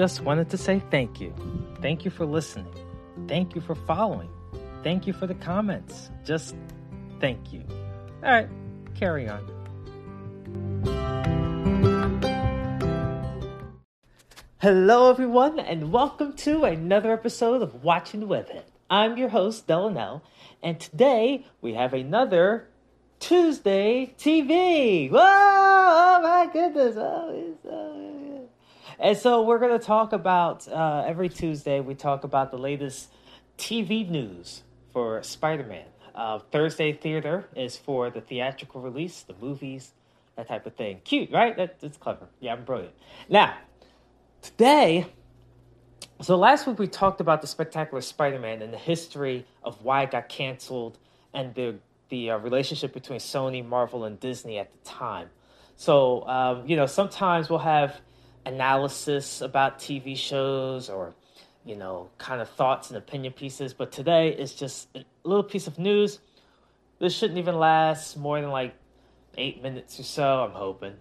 just wanted to say thank you. Thank you for listening. Thank you for following. Thank you for the comments. Just thank you. All right, carry on. Hello, everyone, and welcome to another episode of Watching With It. I'm your host, Delanel, and today we have another Tuesday TV. Whoa! Oh my goodness! Oh, and so we're going to talk about uh, every Tuesday. We talk about the latest TV news for Spider-Man. Uh, Thursday theater is for the theatrical release, the movies, that type of thing. Cute, right? That, that's clever. Yeah, I'm brilliant. Now, today, so last week we talked about the Spectacular Spider-Man and the history of why it got canceled and the the uh, relationship between Sony, Marvel, and Disney at the time. So, um, you know, sometimes we'll have analysis about TV shows or you know kind of thoughts and opinion pieces but today is just a little piece of news. This shouldn't even last more than like eight minutes or so i'm hoping.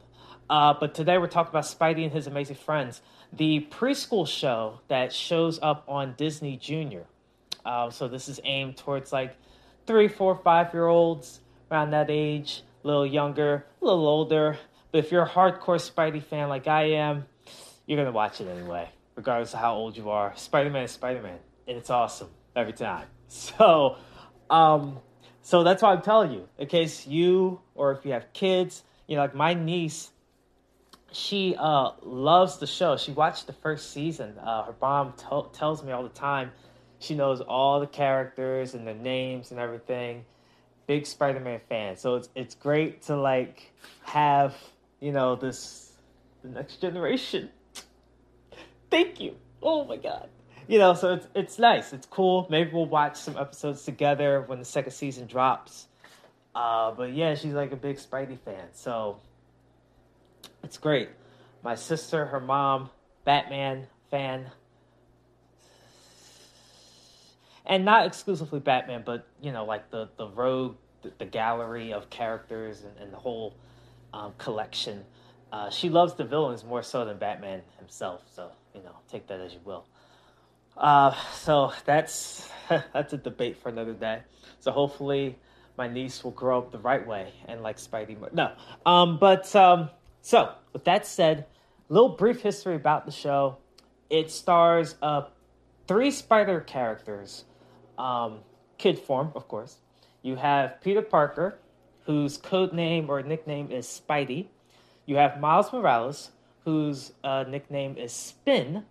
Uh, but today we're talking about spidey and his amazing friends the preschool show that shows up on disney junior. Uh, so this is aimed towards like three four five year olds around that age a little younger a little older but if you're a hardcore Spidey fan like I am, you're gonna watch it anyway, regardless of how old you are. Spider Man is Spider Man, and it's awesome every time. So, um, so that's why I'm telling you, in case you or if you have kids, you know, like my niece, she uh loves the show. She watched the first season. Uh, her mom t- tells me all the time. She knows all the characters and their names and everything. Big Spider-Man fan. So it's it's great to like have you know, this the next generation. Thank you. Oh my god. You know, so it's it's nice. It's cool. Maybe we'll watch some episodes together when the second season drops. Uh, but yeah, she's like a big Spidey fan, so it's great. My sister, her mom, Batman fan, and not exclusively Batman, but you know, like the the rogue, the, the gallery of characters and, and the whole um, collection. Uh, she loves the villains more so than Batman himself, so you know, take that as you will. Uh, so that's that's a debate for another day. So hopefully, my niece will grow up the right way and like Spidey. No, um, but um, so with that said, a little brief history about the show. It stars uh, three Spider characters, um, kid form, of course. You have Peter Parker, whose code name or nickname is Spidey. You have Miles Morales, whose uh, nickname is Spin.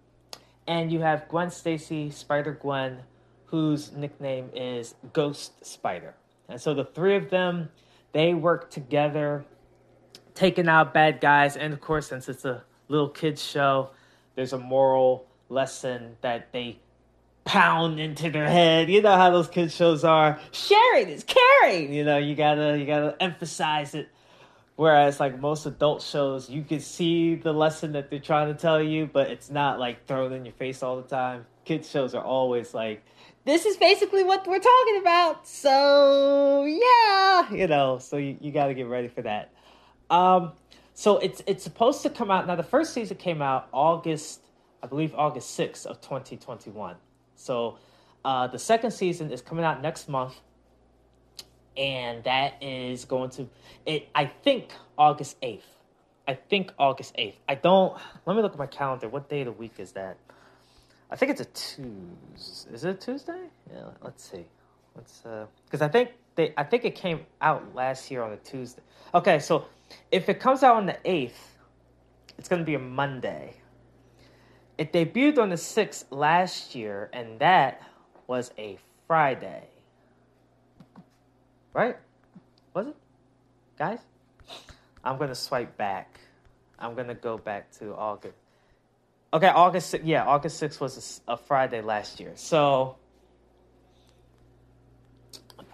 And you have Gwen Stacy, Spider Gwen, whose nickname is Ghost Spider. And so the three of them, they work together, taking out bad guys. And of course, since it's a little kids show, there's a moral lesson that they pound into their head. You know how those kids shows are. Sharing is caring. You know, you gotta you gotta emphasize it. Whereas like most adult shows, you can see the lesson that they're trying to tell you, but it's not like thrown in your face all the time. Kids shows are always like, this is basically what we're talking about. So yeah, you know, so you, you gotta get ready for that. Um, so it's it's supposed to come out now. The first season came out August, I believe August sixth of twenty twenty one. So uh, the second season is coming out next month, and that is going to it. I think August eighth. I think August eighth. I don't. Let me look at my calendar. What day of the week is that? I think it's a Tuesday. Is it Tuesday? Yeah. Let's see. Let's uh, because I think they. I think it came out last year on a Tuesday. Okay, so if it comes out on the eighth, it's going to be a Monday. It debuted on the 6th last year, and that was a Friday. Right? Was it? Guys? I'm going to swipe back. I'm going to go back to August. Okay, August 6th. Yeah, August 6th was a, a Friday last year. So,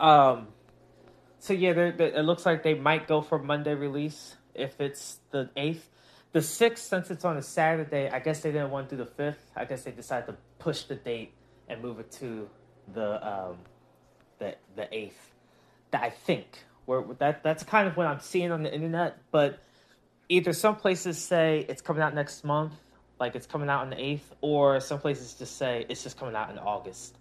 um, so yeah, they're, they're, it looks like they might go for Monday release if it's the 8th. The sixth, since it's on a Saturday, I guess they didn't want to do the fifth. I guess they decided to push the date and move it to the um, the the eighth. I think where that that's kind of what I'm seeing on the internet. But either some places say it's coming out next month, like it's coming out on the 8th, or some places just say it's just coming out in August.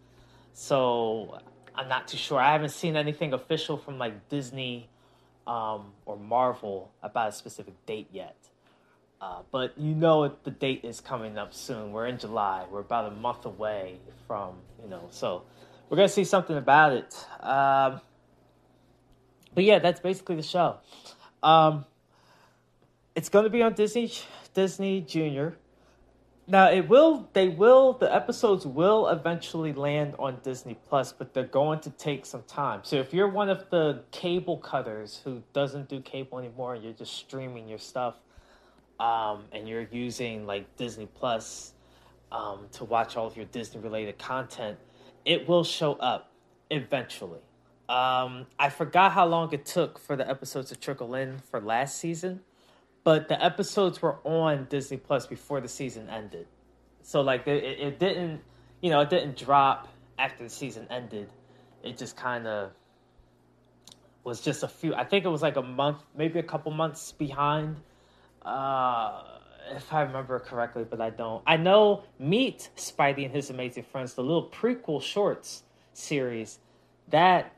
So I'm not too sure. I haven't seen anything official from like Disney um, or Marvel about a specific date yet. Uh, but you know the date is coming up soon. We're in July. We're about a month away from, you know, so we're to see something about it. Um, but yeah, that's basically the show. Um, it's to be on Disney Disney Junior. Now it will they will the episodes will eventually land on Disney Plus, but they're going to take some time. So if you're one of the cable cutters who doesn't do cable anymore and you're just streaming your stuff, um, and you're using like Disney Plus um, to watch all of your Disney related content, it will show up eventually. Um, I forgot how long it took for the episodes to trickle in for last season but the episodes were on Disney Plus before the season ended. So like it, it didn't, you know, it didn't drop after the season ended. It just kind of was just a few. I think it was like a month, maybe a couple months behind. Uh, if I remember correctly, but I don't. I know Meet Spidey and His Amazing Friends, the little prequel shorts series, that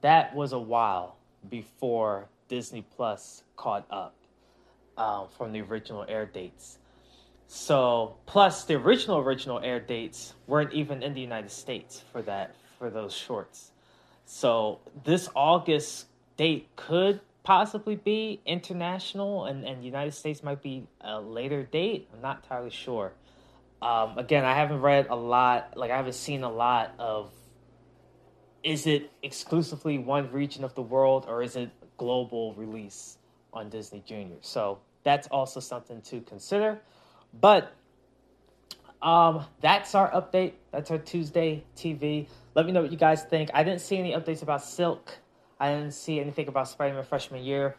that was a while before Disney Plus caught up um, from the original air dates. So, plus the original original air dates weren't even in the United States for that for those shorts. So this August date could possibly be international, and and United States might be a later date. I'm not entirely sure. Um, again, I haven't read a lot. Like I haven't seen a lot of. Is it exclusively one region of the world, or is it global release? on Disney Junior. So that's also something to consider. But um, that's our update. That's our Tuesday TV. Let me know what you guys think. I didn't see any updates about Silk. I didn't see anything about Spider-Man freshman year.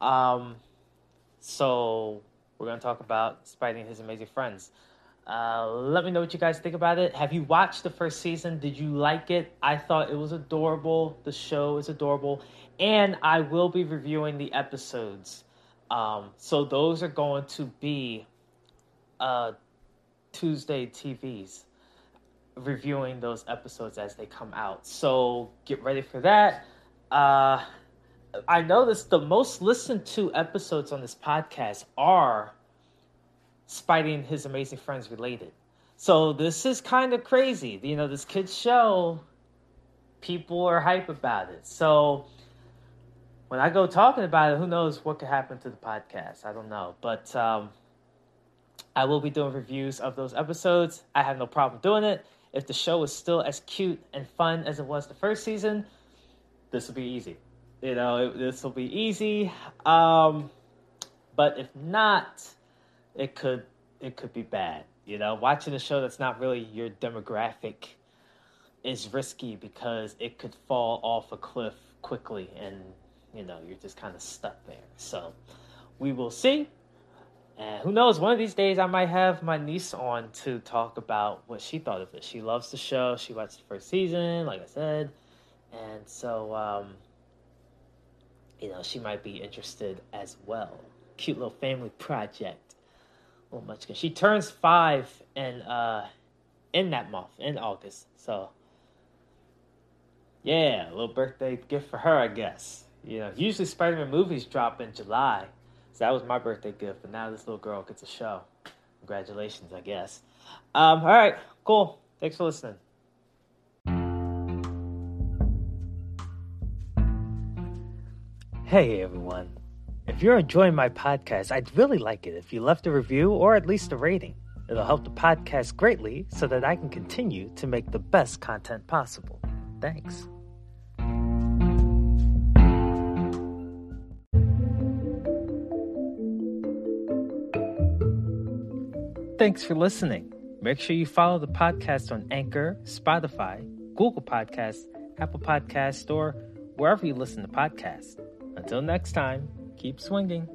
Um, so we're gonna talk about Spidey and his amazing friends. Uh, let me know what you guys think about it. Have you watched the first season? Did you like it? I thought it was adorable. The show is adorable and I will be reviewing the episodes. Um, so those are going to be uh, Tuesday TVs reviewing those episodes as they come out. So get ready for that. Uh, I noticed the most listened to episodes on this podcast are Spidey and his amazing friends related. So this is kind of crazy. You know, this kid's show, people are hype about it. So when I go talking about it, who knows what could happen to the podcast? I don't know. But um, I will be doing reviews of those episodes. I have no problem doing it. If the show is still as cute and fun as it was the first season, this will be easy. You know, this will be easy. Um, but if not, it could it could be bad. You know, watching a show that's not really your demographic is risky because it could fall off a cliff quickly and you know, you're just kind of stuck there. So we will see. And who knows, one of these days I might have my niece on to talk about what she thought of it. She loves the show. She watched the first season, like I said. And so, um, you know, she might be interested as well. Cute little family project. Oh, much good. She turns five in uh in that month, in August. So yeah, a little birthday gift for her, I guess. You know, usually Spider-Man movies drop in July, so that was my birthday gift. But now this little girl gets a show. Congratulations, I guess. Um, all right, cool. Thanks for listening. Hey everyone. If you're enjoying my podcast, I'd really like it if you left a review or at least a rating. It'll help the podcast greatly so that I can continue to make the best content possible. Thanks. Thanks for listening. Make sure you follow the podcast on Anchor, Spotify, Google Podcasts, Apple Podcasts, or wherever you listen to podcasts. Until next time, keep swinging.